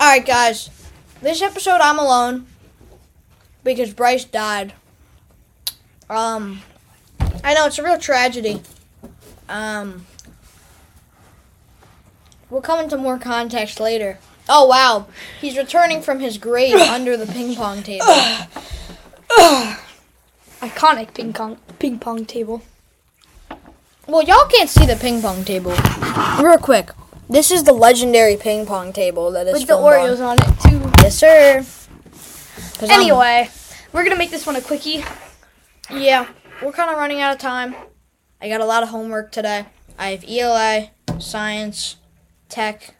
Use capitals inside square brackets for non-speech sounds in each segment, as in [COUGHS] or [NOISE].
All right, guys. This episode, I'm alone because Bryce died. Um, I know it's a real tragedy. Um, we'll come into more context later. Oh wow, he's returning from his grave [COUGHS] under the ping pong [COUGHS] table. Iconic ping pong ping pong table. Well, y'all can't see the ping pong table. Real quick, this is the legendary ping pong table that is With the Oreos on it too. Yes, sir. 'Cause I'm- Anyway, we're gonna make this one a quickie. Yeah, we're kind of running out of time. I got a lot of homework today. I have ELA, science, tech,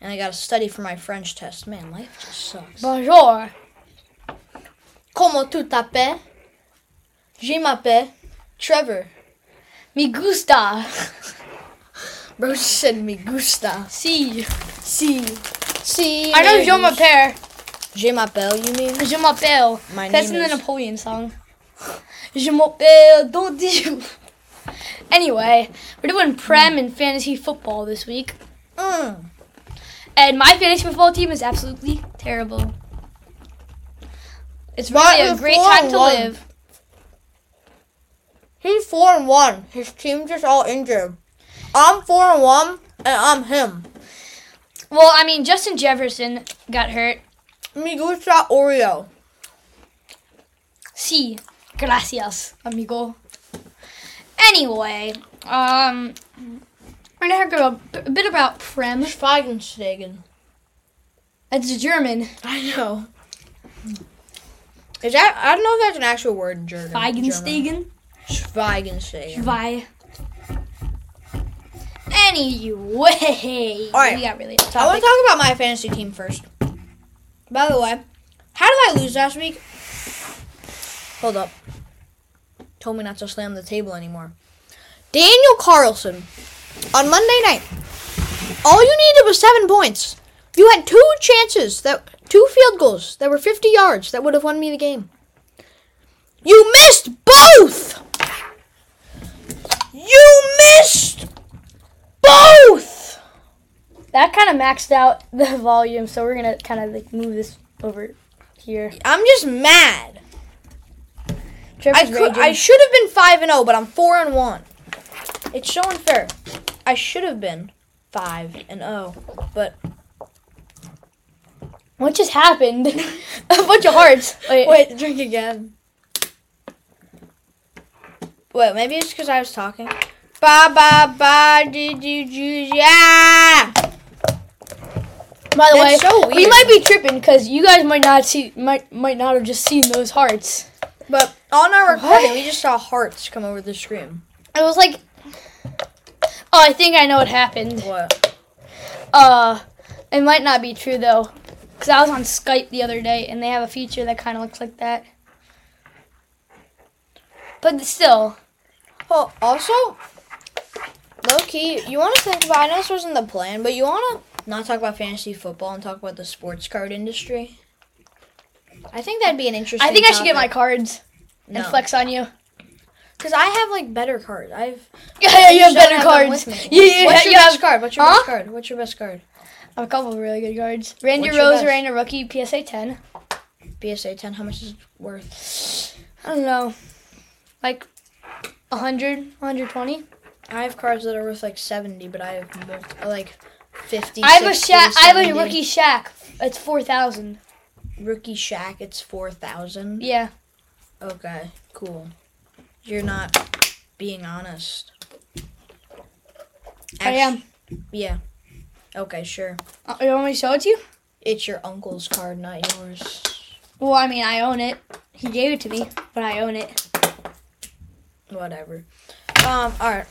and I got to study for my French test. Man, life just sucks. Bonjour. Comment tu t'appelles? Je m'appelle Trevor. Me gusta. [LAUGHS] Bro just said me gusta. Si. Si. Si. I know je m'appelle. Je m'appelle, you mean? Je m'appelle. My That's name in the Napoleon song. [LAUGHS] Je m'appelle. Don't you? Anyway, we're doing Prem and fantasy football this week. Mm. And my fantasy football team is absolutely terrible. It's really a great time to one. live. He's four and one. His team's just all injured. I'm four and one, and I'm him. Well, I mean, Justin Jefferson got hurt. Me gusta Oreo. Sí, gracias, amigo. Anyway, um, we're gonna talk about, a bit about Prem. Schweigenstegen. It's German. I know. Is that? I don't know if that's an actual word in German. Feigenstegen. Schweigenstegen. Schwei. Anyway, Alright. we got really off I want to talk about my fantasy team first. By the way, how did I lose last week? Hold up. Told me not to slam the table anymore. Daniel Carlson on Monday night. All you needed was seven points. You had two chances that two field goals that were 50 yards that would have won me the game. You missed both. You missed both. That kind of maxed out the [LAUGHS] volume, so we're gonna kind of like move this over here. I'm just mad. I could, I should have been five and zero, but I'm four and one. It's so unfair. I should have been five and zero, but what just happened? [LAUGHS] a bunch of hearts. Wait, wait, drink again. Wait, maybe it's because I was talking. Ba ba ba did you do yeah? By the way, so we might be tripping because you guys might not see might might not have just seen those hearts. But on our recording, we just saw hearts come over the screen. It was like, oh, I think I know what happened. What? Uh, it might not be true though, because I was on Skype the other day and they have a feature that kind of looks like that. But still, Well, also, low key, you want to think about. I know this wasn't the plan, but you want to not talk about fantasy football and talk about the sports card industry. I think that'd be an interesting. I think I should get my cards and flex on you. because I have like better cards. I've Yeah, [LAUGHS] yeah, you have better have them cards. with me. Yeah, yeah, What's your you best have card? What's your Huh? best card? What's your best card? I have a couple of really good cards. Randy What's your Rose, best? Rain, a rookie, PSA 10. PSA ten. How much is it worth? I don't know, like 100, 120. I have cards that are worth like seventy, but I have multi- like fifty. I have a 60, Shaq. I have a 70. rookie Shaq. It's 4,000. rookie Shaq. It's four thousand. Yeah. Okay, cool. You're not being honest. I am. Yeah. Okay, sure. Uh, you want me to show it to you? It's your uncle's card, not yours. Well, I mean, I own it. He gave it to me, but I own it. Whatever. Um, alright.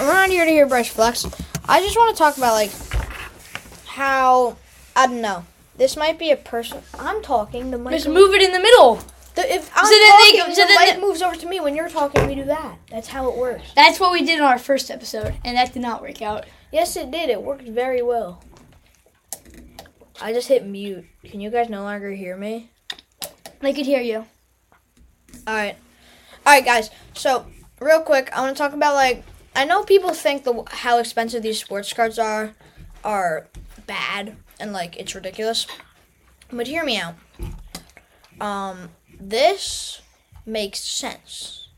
We're not here to hear Bryce Flex. I just want to talk about, like, how. I don't know. This might be a person. I'm talking. The mic. Just move it in the middle. The, if I'm So then they- talking, so the then mic moves over to me. When you're talking, we do that. That's how it works. That's what we did in our first episode, and that did not work out. Yes, it did. It worked very well. I just hit mute. Can you guys no longer hear me? They could hear you. All right, all right, guys. So, real quick, I want to talk about like I know people think the how expensive these sports cards are are bad, and like it's ridiculous. But hear me out. Um, this makes sense.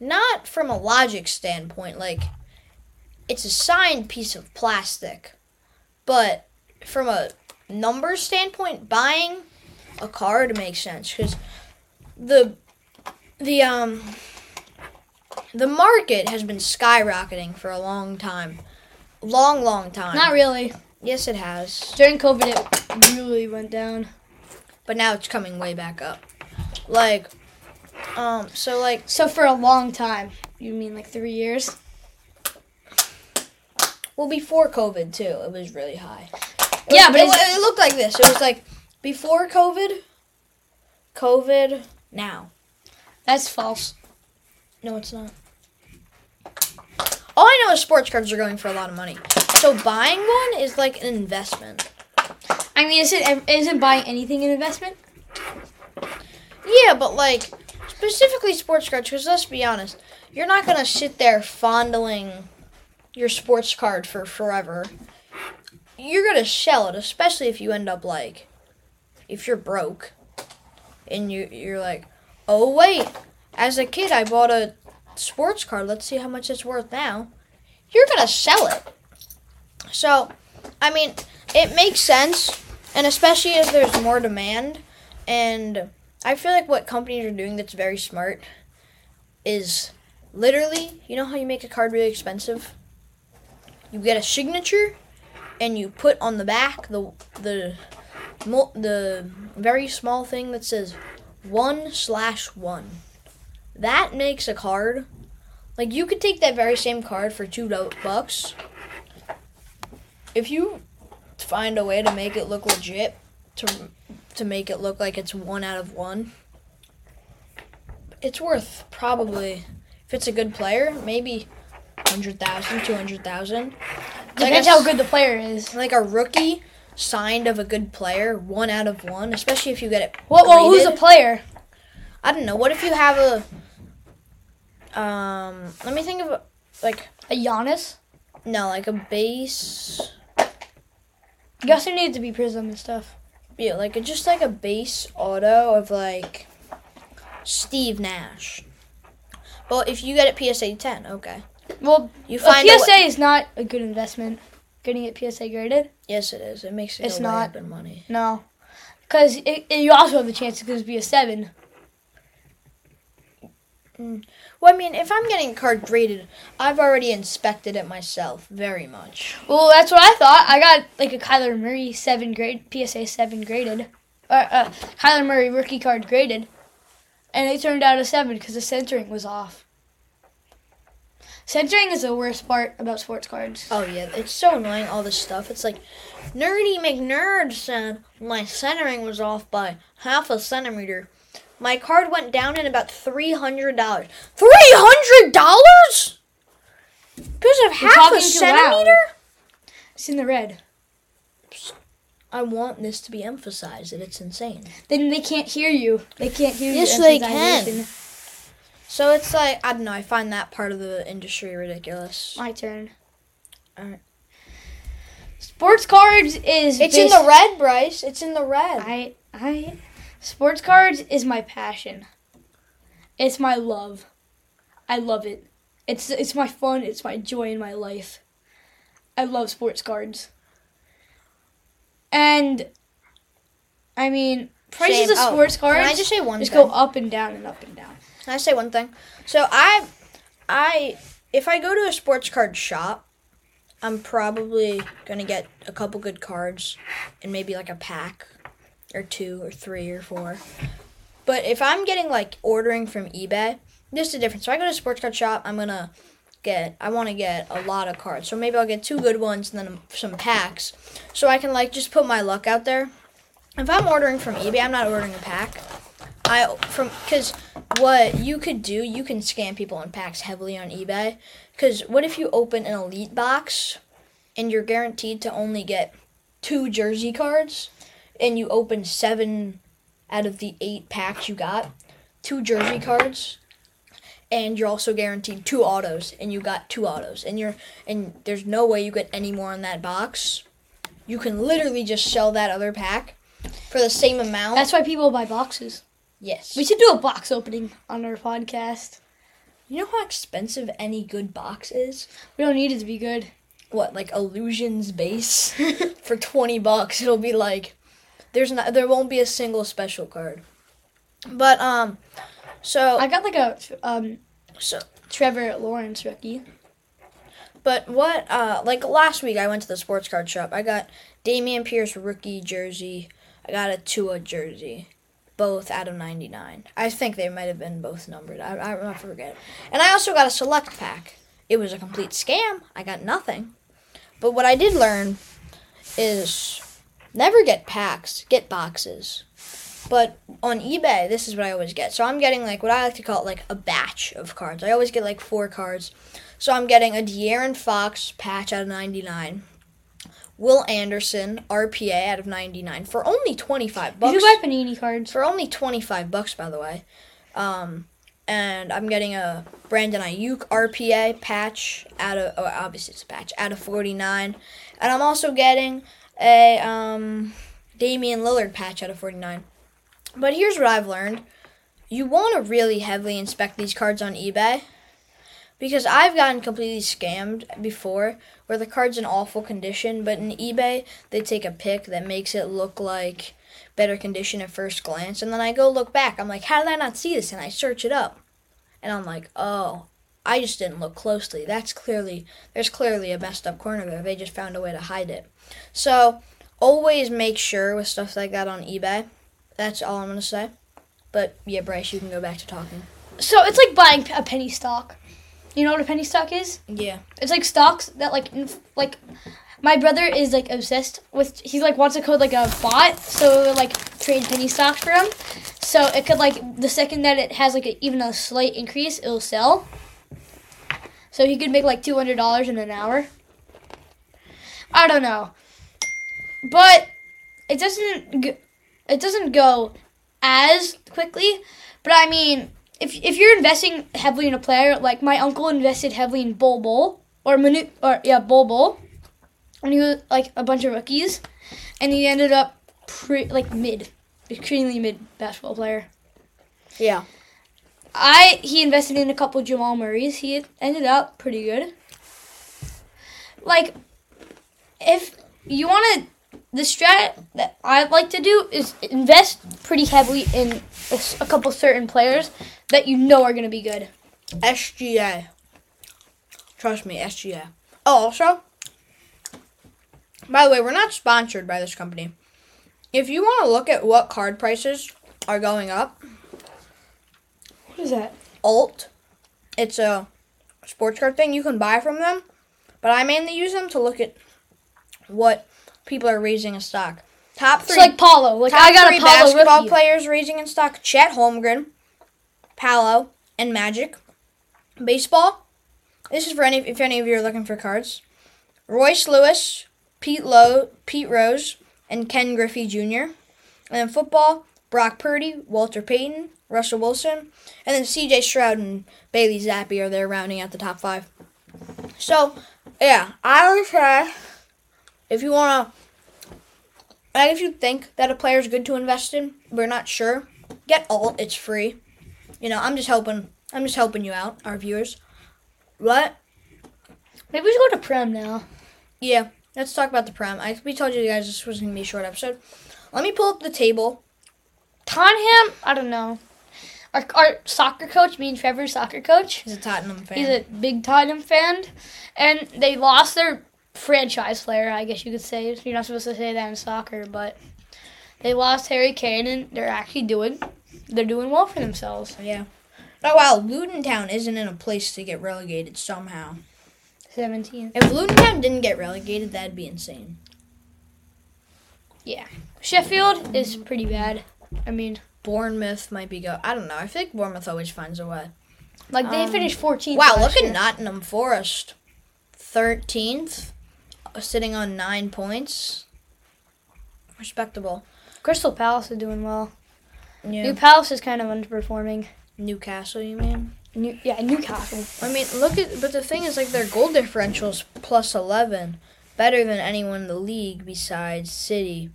Not from a logic standpoint, like it's a signed piece of plastic, but from a number standpoint, buying a card makes sense because the the um the market has been skyrocketing for a long time, long long time. Not really. yes, it has, During COVID, it really went down. but now it's coming way back up. Like, um, so like So for a long time, you mean like three years? well before COVID too, it was really high. It Yeah, was- but it, it looked like this. It was like before COVID, COVID, now. That's false. No, it's not. All I know is sports cards are going for a lot of money. So buying one is like an investment. I mean, is it isn't buying anything an investment? Yeah, but like specifically sports cards, because let's be honest, you're not gonna sit there fondling your sports card for forever. You're gonna sell it, especially if you end up like, if you're broke, and you you're like, oh wait, as a kid I bought a sports card. Let's see how much it's worth now. You're gonna sell it. So, I mean, it makes sense, and especially if there's more demand, and I feel like what companies are doing that's very smart is literally, you know how you make a card really expensive? You get a signature and you put on the back the the the very small thing that says one slash one. That makes a card. Like you could take that very same card for two bucks. If you find a way to make it look legit, to to make it look like it's one out of one. It's worth probably, if it's a good player, maybe 100,000, 200,000. Depends how good the player is. Like a rookie signed of a good player, one out of one, especially if you get it. Well, well who's a player? I don't know. What if you have a. Um, let me think of a, like A Giannis? no, like a base. Guess there needs to be prism and stuff. Yeah, like a, just like a base auto of like Steve Nash. Well, if you get it PSA 10, okay. Well, You find a PSA wa- is not a good investment. Getting it PSA graded? Yes, it is. It makes it It's not. money. No. Because you also have the chance it could be a 7. Well, I mean, if I'm getting a card graded, I've already inspected it myself very much. Well, that's what I thought. I got like a Kyler Murray 7 grade, PSA 7 graded. Uh, uh, Kyler Murray rookie card graded. And it turned out a 7 because the centering was off. Centering is the worst part about sports cards. Oh yeah, it's so annoying. All this stuff. It's like Nerdy McNerd said my centering was off by half a centimeter. My card went down in about three hundred dollars. Three hundred dollars because of You're half a centimeter. It's in the red. I want this to be emphasized that it's insane. Then they can't hear you. They can't hear you. Yes, they emphasization. So it's like I don't know. I find that part of the industry ridiculous. My turn. Alright. Sports cards is It's in the red, Bryce. It's in the red. I I sports cards is my passion. It's my love. I love it. It's it's my fun, it's my joy in my life. I love sports cards. And I mean, prices Same. of Oh, sports cards Can I just say one just thing? go up and down and up and down. Can I say one thing? So I, I, if I go to a sports card shop, I'm probably gonna get a couple good cards and maybe like a pack, or two or three or four. But if I'm getting like ordering from eBay, there's a difference. So I go to sports card shop, I'm gonna get. I want to get a lot of cards. So maybe I'll get two good ones and then some packs, so I can like just put my luck out there. If I'm ordering from eBay, I'm not ordering a pack. I from because what you could do, you can scam people on packs heavily on eBay. Because what if you open an elite box and you're guaranteed to only get two jersey cards, and you open seven out of the eight packs you got, two jersey cards, and you're also guaranteed two autos, and you got two autos, and you're and there's no way you get any more in that box. you can literally just sell that other pack for the same amount. That's why people buy boxes. yes. We should do a box opening on our podcast. You know how expensive any good box is? We don't need it to be good. What, like Illusions base [LAUGHS] for 20 bucks? It'll be like there's not there won't be a single special card. But um so I got like a um, so Trevor Lawrence rookie. but what uh like last week I went to the sports card shop. I got Dameon Pierce rookie jersey. I got a Tua jersey. Both out of 99. I think they might have been both numbered. I, I, I forget. And I also got a select pack. It was a complete scam. I got nothing. But what I did learn is never get packs, get boxes. But on eBay, this is what I always get. So I'm getting like what I like to call like a batch of cards. I always get like four cards. So I'm getting a De'Aaron Fox patch out of 99. Will Anderson RPA out of 99 for only 25 bucks. should buy Panini cards. For only 25 bucks, by the way. Um, and I'm getting a Brandon Aiyuk RPA patch out of, oh, obviously it's a patch, out of 49. And I'm also getting a um, Damian Lillard patch out of 49. But here's what I've learned. You want to really heavily inspect these cards on eBay. Because I've gotten completely scammed before where the card's in awful condition, but in eBay, they take a pic that makes it look like better condition at first glance. And then I go look back. I'm like, how did I not see this? And I search it up. And I'm like, oh, I just didn't look closely. That's clearly, there's clearly a messed up corner there. They just found a way to hide it. So always make sure with stuff like that on eBay. That's all I'm going to say. But yeah, Bryce, you can go back to talking. So it's like buying a penny stock. You know what a penny stock is? Yeah. It's like stocks that like like my brother is like obsessed with he like wants to code like a bot so like trade penny stocks for him. So it could like the second that it has like a, even a slight increase, it'll sell. So he could make like two hundred dollars in an hour. I don't know, but it doesn't it doesn't go as quickly. But I mean, if if you're investing heavily in a player, like my uncle invested heavily in Bol Bol or Manu or yeah Bol Bol, and he was like a bunch of rookies, and he ended up pre- like mid, extremely mid basketball player. Yeah. I he invested in a couple Jamal Murrays. He ended up pretty good. Like, if you want to, the strat that I like to do is invest pretty heavily in a couple certain players that you know are going to be good. SGA. Trust me, SGA. Oh, also, by the way, we're not sponsored by this company. If you want to look at what card prices are going up, What is that? Alt, it's a sports card thing you can buy from them, but I mainly use them to look at what people are raising in stock. Top three. It's like Paolo. Like I got three a Paolo basketball players raising in stock: Chet Holmgren, Paolo, and Magic. Baseball. This is for any if any of you are looking for cards. Royce Lewis, Pete Lowe, Pete Rose, and Ken Griffey Jr. And then football: Brock Purdy, Walter Payton, Russell Wilson, and then C.J. Stroud and Bailey Zappe are there rounding out the top five. So, yeah, I would say if you wanna, like, if you think that a player is good to invest in, we're not sure, get alt. It's free. You know, I'm just helping. I'm just helping you out, our viewers. What? Maybe we should go to Prem now. Yeah, let's talk about the prem. I we told you guys this was gonna be a short episode. Let me pull up the table. Tottenham, I don't know. Our, our soccer coach, me and Trevor's soccer coach, He's a Tottenham fan. he's a big Tottenham fan, and they lost their franchise player. I guess you could say you're not supposed to say that in soccer, but they lost Harry Kane, and they're actually doing they're doing well for themselves. yeah. Oh wow, Luton Town isn't in a place to get relegated somehow. Seventeen, If Luton Town didn't get relegated, that'd be insane. yeah. Sheffield is pretty bad. I mean, Bournemouth might be go. I don't know. I feel like Bournemouth always finds a way. like they Um, finished 14th. Wow, last look at. Nottingham Forest, thirteenth, sitting on nine points. Respectable. Crystal Palace is doing well. Yeah. New Palace is kind of underperforming. Newcastle, you mean? New, yeah, Newcastle. I mean, look at. But the thing is, like, their goal differential is plus eleven. better than anyone in the league besides City,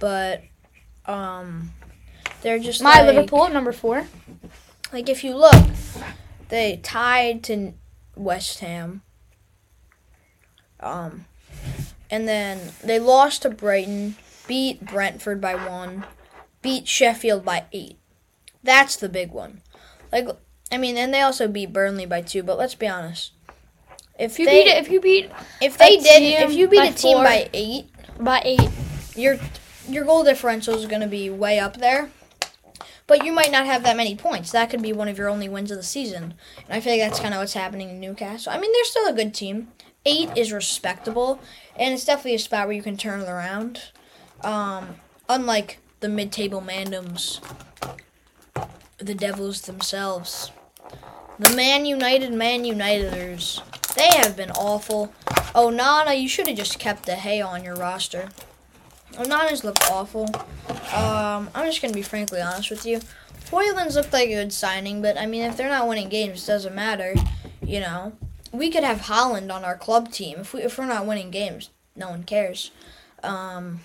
but um, they're just My like, Liverpool at number four. Like if you look, they tied to West Ham. Um, and then they lost to Brighton, beat Brentford by one, beat Sheffield by eight. That's the big one. Like I mean, and they also beat Burnley by two. But let's be honest. If If you they beat if you beat if they did if you beat a team four- by eight, by eight, your your goal differential is going to be way up there. But you might not have that many points. That could be one of your only wins of the season. And I feel like that's kind of what's happening in Newcastle. I mean, they're still a good team. Eight is respectable, and it's definitely a spot where you can turn it around. Um, unlike the mid-table Mandums, the Devils themselves, the Man United Man Uniteders, they have been awful. Oh, Nana, you should have just kept De Gea on your roster. Onana's looked awful. Um, I'm just gonna be frankly honest with you. Højlund's looked like a good signing, but I mean, if they're not winning games, it doesn't matter. You know, we could have Holland on our club team if we if we're not winning games, no one cares. Um,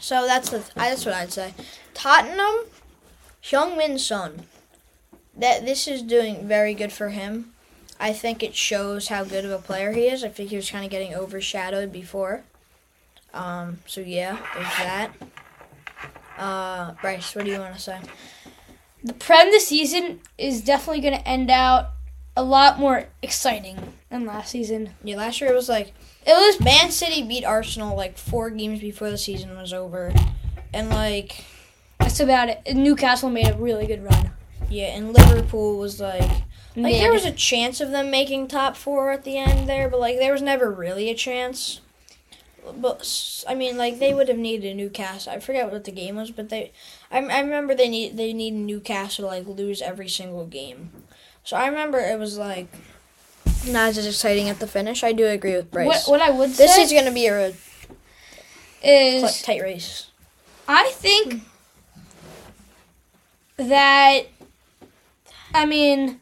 so that's the that's what I'd say. Tottenham, Heung-min Son. That this is doing very good for him. I think it shows how good of a player he is. I think he was kind of getting overshadowed before. Um, so yeah, there's that. Uh, Bryce, what do you want to say? the Prem this season is definitely going to end out a lot more exciting than last season. Yeah, last year it was like It was Man City beat Arsenal like four games before the season was over, and like that's about it. Newcastle made a really good run. yeah, and Liverpool was like like there was a chance of them making top four at the end there, but like there was never really a chance. But I mean, like they would have needed a new cast. I forget what the game was, but they, I, I remember they need they need a new cast to like lose every single game. So I remember it was like not as exciting at the finish. I do agree with Bryce. what what I would say this is gonna be a is tight race. I think that I mean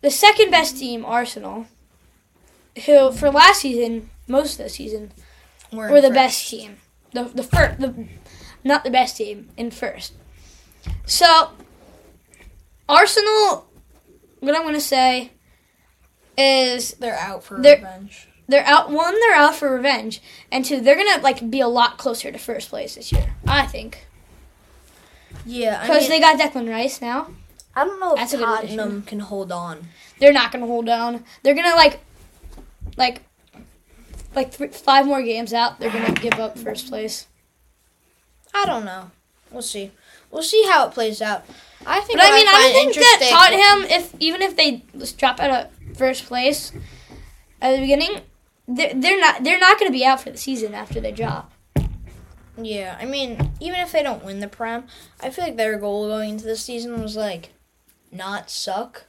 the second best team, Arsenal, who for last season, most of the season, We're, the first. best team. The the first the not the best team in first. So Arsenal what I'm gonna say is They're out for They're- revenge. they're out one, they're out for revenge, and two, they're gonna like be a lot closer to first place this year. I think. Yeah, I Because mean, they got Declan Rice now. I don't know if That's Tottenham can hold on. They're not gonna hold down. They're gonna like, like, like three, five more games out. They're gonna give up first place. I don't know. We'll see. We'll see how it plays out. I think. But I mean, I don't think that Tottenham, if even if they drop out of first place at the beginning, they're, they're not they're not gonna be out for the season after they drop. Yeah, I mean, even if they don't win the Prem, I feel like their goal going into this season was like not suck,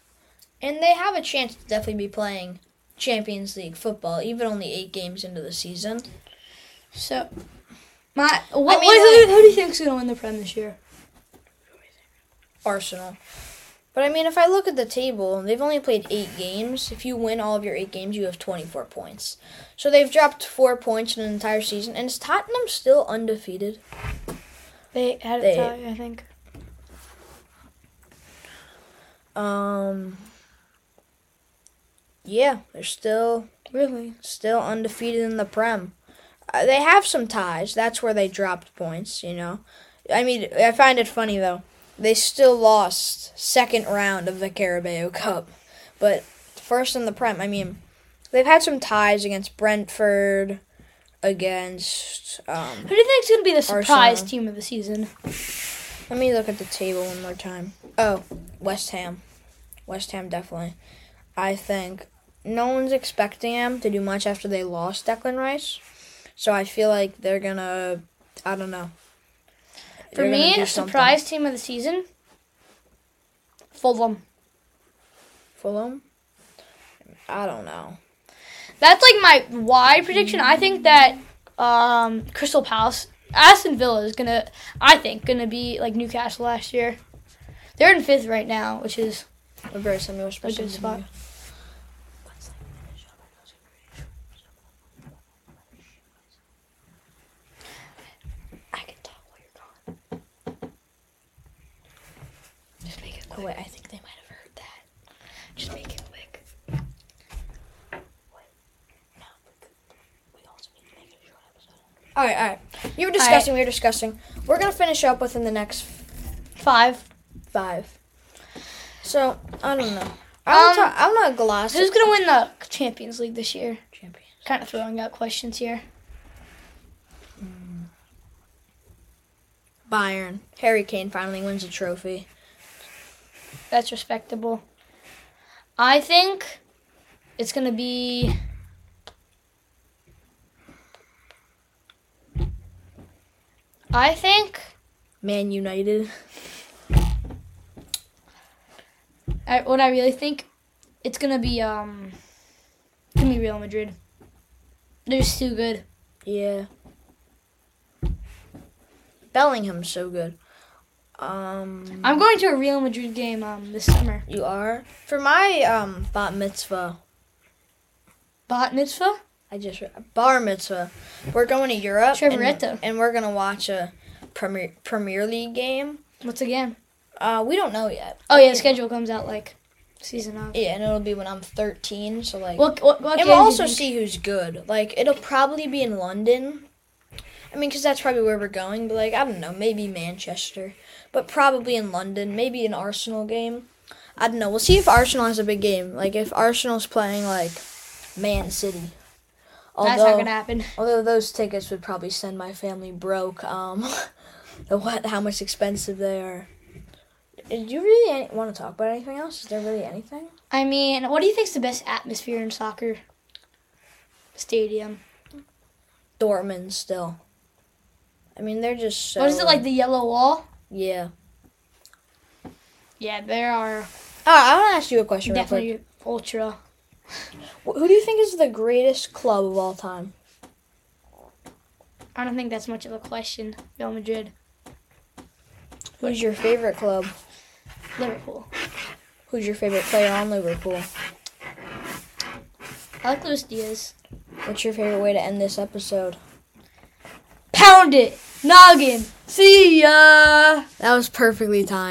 and they have a chance to definitely be playing Champions League football, even only eight games into the season. So, my what, mean, what- who, who do you think's gonna win the Prem this year? Arsenal. But I mean, if I look at the table, they've only played eight games. If you win all of your eight games, you have 24 points. So they've dropped four points in an entire season. And is Tottenham still undefeated? They had a tie, I think. Um. Yeah, they're still Really? still undefeated in the Prem. Uh, they have some ties. That's where they dropped points. You know, I mean, I find it funny though. They still lost second round of the Carabao Cup, but first in the Prem. I mean, they've had some ties against Brentford, against. Um, Who do you think's gonna be the surprise Arsenal. team of the season? let me look at the table one more time. Oh, West Ham. West Ham definitely. I think no one's expecting them to do much after they lost Declan Rice. So I feel like they're gonna I don't know. For They're me, a surprise team of the season. Fulham. Fulham? I don't know. That's like my wide prediction. I think that um, Crystal Palace, Aston Villa is gonna, I think, gonna be like Newcastle last year. They're in fifth right now, which is We're very similar a good spot. Oh wait, I think they might have heard that. Just make it quick. All right, all right. You were discussing. We were discussing. We're gonna finish up within the next Five. five. So I don't know. I'm, Um, ta- I'm not gloss. Who's gonna win the Champions League this year? champion? Kind of throwing out questions here. Bayern. Harry Kane finally wins a trophy. That's respectable. I think it's gonna be. I think Man United. I, what I really think it's gonna be um, gonna be Real Madrid. They're just too good. Yeah. Bellingham's so good. Um, I'm going to a Real Madrid game um this summer. you are for my um bat mitzvah. Bat mitzvah. I just bar mitzvah. We're going to Europe, and, and we're gonna watch a Premier Premier League game. What's the game? Uh, we don't know yet. Oh yeah, the schedule comes out like season of. Yeah, and it'll be when I'm 13. So like, What what, what and we'll also see who's good. Like, it'll probably be in London. I mean, because that's probably where we're going. But like, I don't know, maybe Manchester, but probably in London. Maybe an Arsenal game. I don't know. We'll see if Arsenal has a big game. Like, if Arsenal's playing like Man City. That's Although, not gonna happen. [LAUGHS] although those tickets would probably send my family broke. Um, [LAUGHS] what? How much expensive they are. Do you really want to talk about anything else? Is there really anything? I mean, what do you think's the best atmosphere in soccer? Stadium. Dortmund still. I mean, they're just so. What is it like the yellow wall? Yeah. Yeah, there are Oh, I want to ask you a question. Real quick. definitely ultra. Who do you think is the greatest club of all time? I don't think that's much of a question. Real Madrid, Who's your favorite club? Liverpool. Who's your favorite player on Liverpool? I like Luis Diaz. What's your favorite way to end this episode? Pound it, noggin. See ya. That was perfectly timed.